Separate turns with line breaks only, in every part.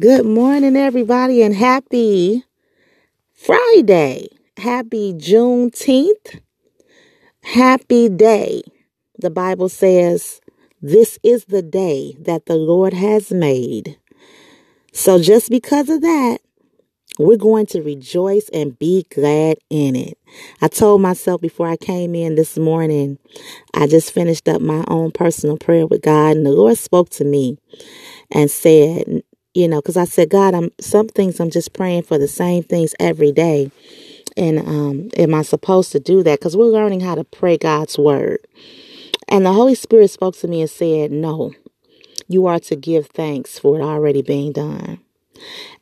Good morning, everybody, and happy Friday. Happy Juneteenth. Happy day. The Bible says, This is the day that the Lord has made. So, just because of that, we're going to rejoice and be glad in it. I told myself before I came in this morning, I just finished up my own personal prayer with God, and the Lord spoke to me and said, you know, because I said, God, I'm some things I'm just praying for the same things every day. And um, am I supposed to do that? Because we're learning how to pray God's word. And the Holy Spirit spoke to me and said, No, you are to give thanks for it already being done.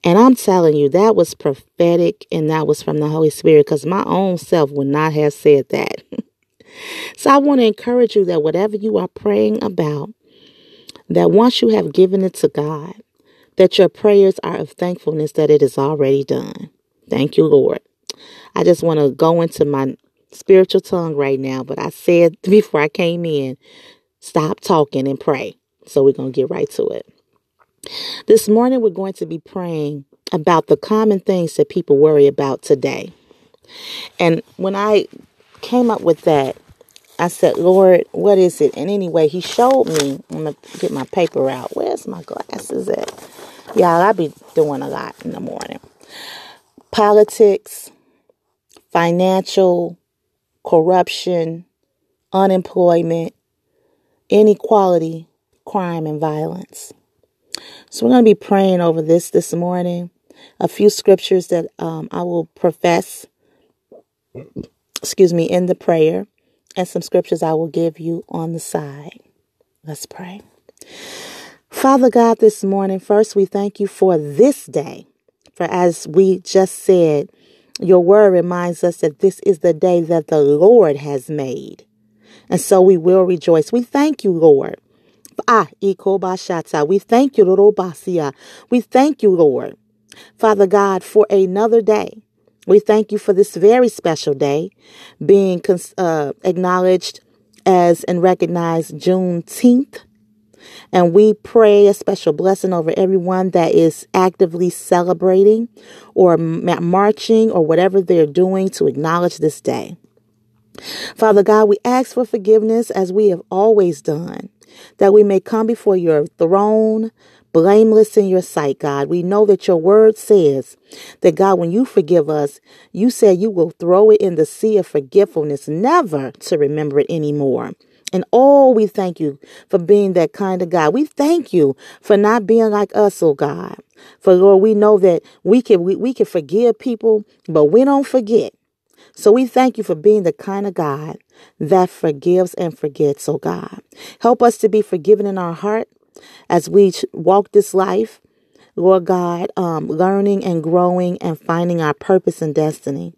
And I'm telling you, that was prophetic and that was from the Holy Spirit because my own self would not have said that. so I want to encourage you that whatever you are praying about, that once you have given it to God, that your prayers are of thankfulness that it is already done. Thank you, Lord. I just want to go into my spiritual tongue right now, but I said before I came in, stop talking and pray. So we're going to get right to it. This morning, we're going to be praying about the common things that people worry about today. And when I came up with that, I said, Lord, what is it? And anyway, he showed me. I'm going to get my paper out. Where's my glasses at? Y'all, I be doing a lot in the morning. Politics, financial, corruption, unemployment, inequality, crime, and violence. So we're going to be praying over this this morning. A few scriptures that um, I will profess, excuse me, in the prayer, and some scriptures I will give you on the side. Let's pray. Father God, this morning, first we thank you for this day. For as we just said, your word reminds us that this is the day that the Lord has made. And so we will rejoice. We thank you, Lord. Ah. We thank you, Lorobasia. We thank you, Lord. Father God, for another day. We thank you for this very special day being uh, acknowledged as and recognized Juneteenth and we pray a special blessing over everyone that is actively celebrating or marching or whatever they're doing to acknowledge this day. Father God, we ask for forgiveness as we have always done, that we may come before your throne blameless in your sight, God. We know that your word says that, God, when you forgive us, you say you will throw it in the sea of forgetfulness, never to remember it anymore. And oh, we thank you for being that kind of God. We thank you for not being like us, oh God. For Lord, we know that we can we, we can forgive people, but we don't forget. So we thank you for being the kind of God that forgives and forgets, oh God. Help us to be forgiven in our heart as we walk this life, Lord God, um, learning and growing and finding our purpose and destiny.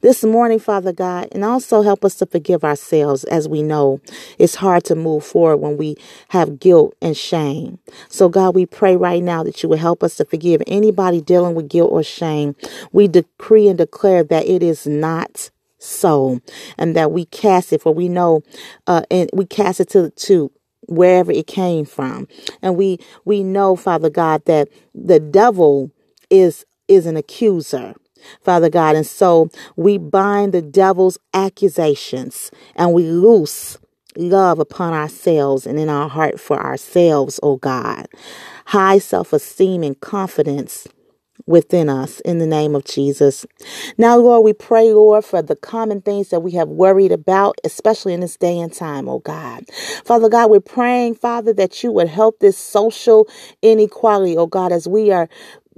This morning, Father God, and also help us to forgive ourselves as we know it's hard to move forward when we have guilt and shame. So, God, we pray right now that you will help us to forgive anybody dealing with guilt or shame. We decree and declare that it is not so and that we cast it for we know uh and we cast it to to wherever it came from and we we know father god that the devil is is an accuser Father God. And so we bind the devil's accusations and we loose love upon ourselves and in our heart for ourselves, oh God. High self esteem and confidence within us in the name of Jesus. Now, Lord, we pray, Lord, for the common things that we have worried about, especially in this day and time, oh God. Father God, we're praying, Father, that you would help this social inequality, oh God, as we are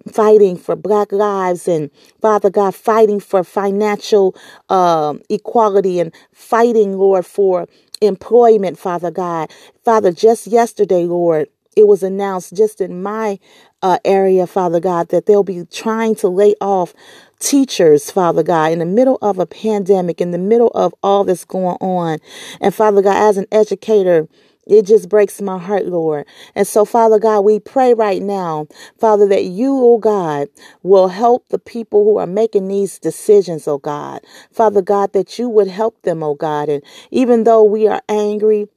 fighting for black lives and father god fighting for financial uh, equality and fighting lord for employment father god father just yesterday lord it was announced just in my uh, area father god that they'll be trying to lay off teachers, Father God, in the middle of a pandemic, in the middle of all this going on. And Father God, as an educator, it just breaks my heart, Lord. And so, Father God, we pray right now, Father, that you, oh God, will help the people who are making these decisions, oh God. Father God, that you would help them, oh God. And even though we are angry,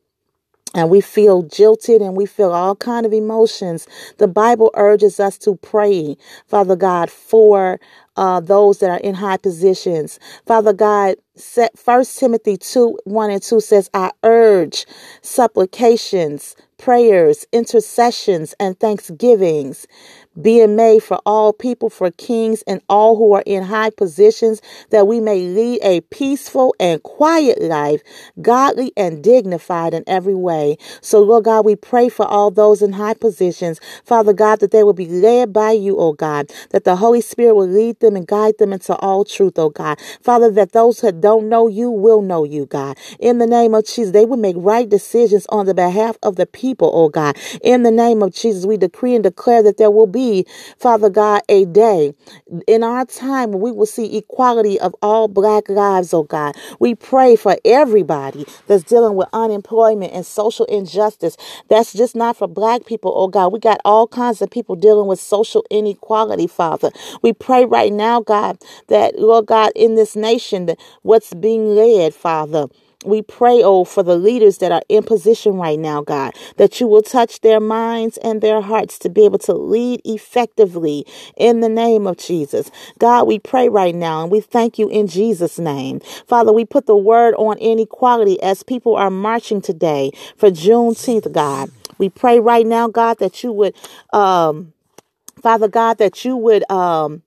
and we feel jilted and we feel all kind of emotions. The bible urges us to pray father god for uh, those that are in high positions. Father god set first timothy 2 1 and 2 says i urge supplications prayers intercessions and thanksgivings being made for all people, for kings, and all who are in high positions, that we may lead a peaceful and quiet life, godly and dignified in every way. So, Lord God, we pray for all those in high positions, Father God, that they will be led by you, O God, that the Holy Spirit will lead them and guide them into all truth, O God. Father, that those who don't know you will know you, God. In the name of Jesus, they will make right decisions on the behalf of the people, O God. In the name of Jesus, we decree and declare that there will be Father God, a day in our time we will see equality of all black lives, oh God. We pray for everybody that's dealing with unemployment and social injustice. That's just not for black people, oh God. We got all kinds of people dealing with social inequality, Father. We pray right now, God, that, Lord God, in this nation, that what's being led, Father, we pray, oh, for the leaders that are in position right now, God, that you will touch their minds and their hearts to be able to lead effectively in the name of Jesus. God, we pray right now and we thank you in Jesus' name. Father, we put the word on inequality as people are marching today for Juneteenth, God. We pray right now, God, that you would, um, Father God, that you would, um,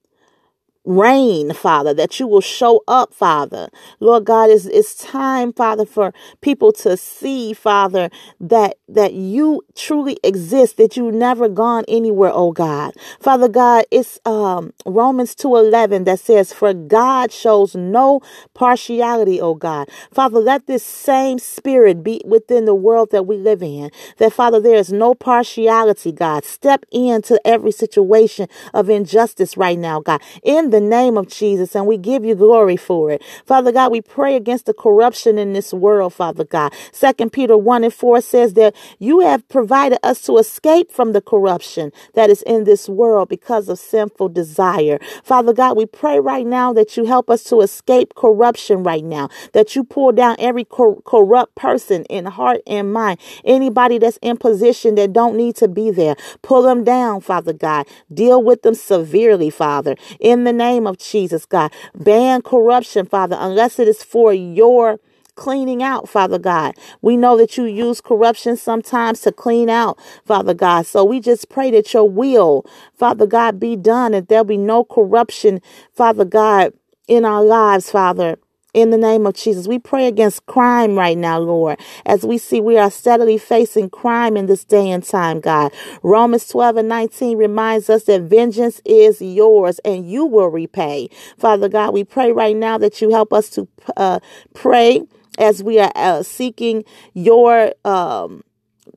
reign, Father, that you will show up, Father. Lord God, it's, it's time, Father, for people to see, Father, that, that you truly exist, that you've never gone anywhere, oh God. Father God, it's, um, Romans 2.11 that says, for God shows no partiality, oh God. Father, let this same spirit be within the world that we live in, that Father, there is no partiality, God. Step into every situation of injustice right now, God. In the the name of Jesus, and we give you glory for it. Father God, we pray against the corruption in this world, Father God. Second Peter 1 and 4 says that you have provided us to escape from the corruption that is in this world because of sinful desire. Father God, we pray right now that you help us to escape corruption right now, that you pull down every cor- corrupt person in heart and mind, anybody that's in position that don't need to be there. Pull them down, Father God. Deal with them severely, Father. In the name name of Jesus, God. Ban corruption, Father, unless it is for your cleaning out, Father God. We know that you use corruption sometimes to clean out, Father God. So we just pray that your will, Father God, be done and there'll be no corruption, Father God, in our lives, Father in the name of Jesus. We pray against crime right now, Lord, as we see we are steadily facing crime in this day and time, God. Romans 12 and 19 reminds us that vengeance is yours and you will repay. Father God, we pray right now that you help us to uh, pray as we are uh, seeking your um,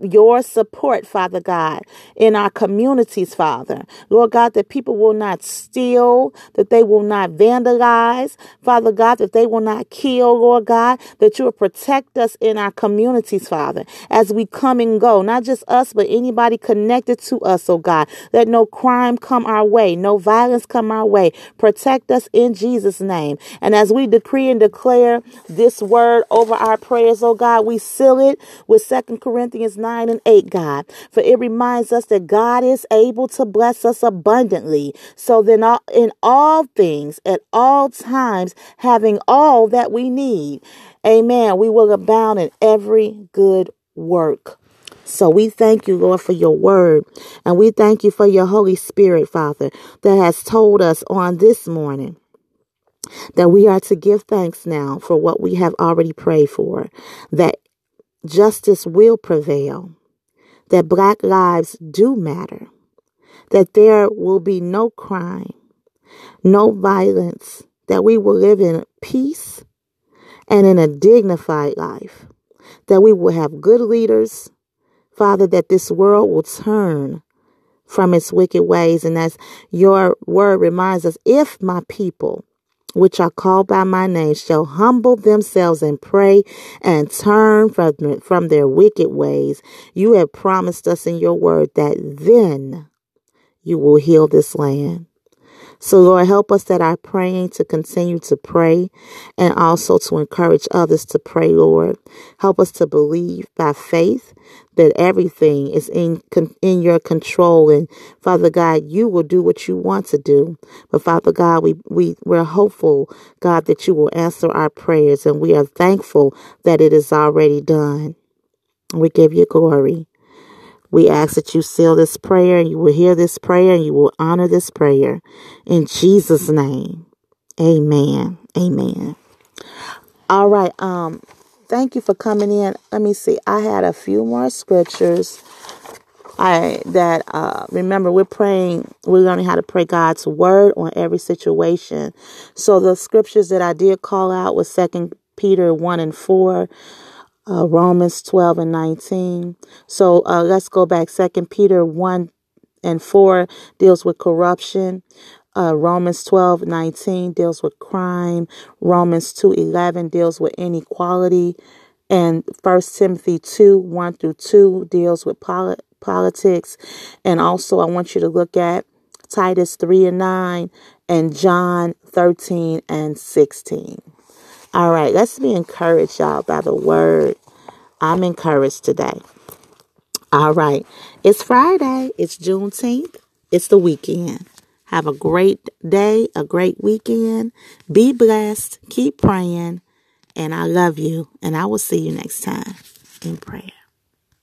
your support, Father God, in our communities, Father. Lord God, that people will not steal, that they will not vandalize, Father God, that they will not kill, Lord God, that you will protect us in our communities, Father, as we come and go, not just us, but anybody connected to us, oh God. Let no crime come our way, no violence come our way. Protect us in Jesus' name. And as we decree and declare this word over our prayers, oh God, we seal it with Second Corinthians 9 9 and 8, God. For it reminds us that God is able to bless us abundantly. So then, in all things, at all times, having all that we need, amen, we will abound in every good work. So we thank you, Lord, for your word. And we thank you for your Holy Spirit, Father, that has told us on this morning that we are to give thanks now for what we have already prayed for, that justice will prevail, that black lives do matter, that there will be no crime, no violence, that we will live in peace and in a dignified life, that we will have good leaders, Father, that this world will turn from its wicked ways. And as your word reminds us, if my people, which are called by my name shall humble themselves and pray and turn from, from their wicked ways. You have promised us in your word that then you will heal this land. So, Lord, help us that are praying to continue to pray and also to encourage others to pray, Lord. Help us to believe by faith that everything is in in your control and Father God you will do what you want to do. But Father God we we we're hopeful God that you will answer our prayers and we are thankful that it is already done. We give you glory we ask that you seal this prayer and you will hear this prayer and you will honor this prayer. In Jesus' name. Amen. Amen. All right. Um, thank you for coming in. Let me see. I had a few more scriptures. I that uh remember we're praying we're learning how to pray God's word on every situation. So the scriptures that I did call out was second Peter one and four uh, Romans 12 and 19. So uh, let's go back. Second Peter 1 and 4 deals with corruption. Uh, Romans 12 19 deals with crime. Romans 2 11 deals with inequality. And First Timothy 2 1 through 2 deals with polit- politics. And also, I want you to look at Titus 3 and 9 and John 13 and 16. All right, let's be encouraged, y'all, by the word. I'm encouraged today. All right, it's Friday. It's Juneteenth. It's the weekend. Have a great day, a great weekend. Be blessed. Keep praying. And I love you. And I will see you next time in prayer.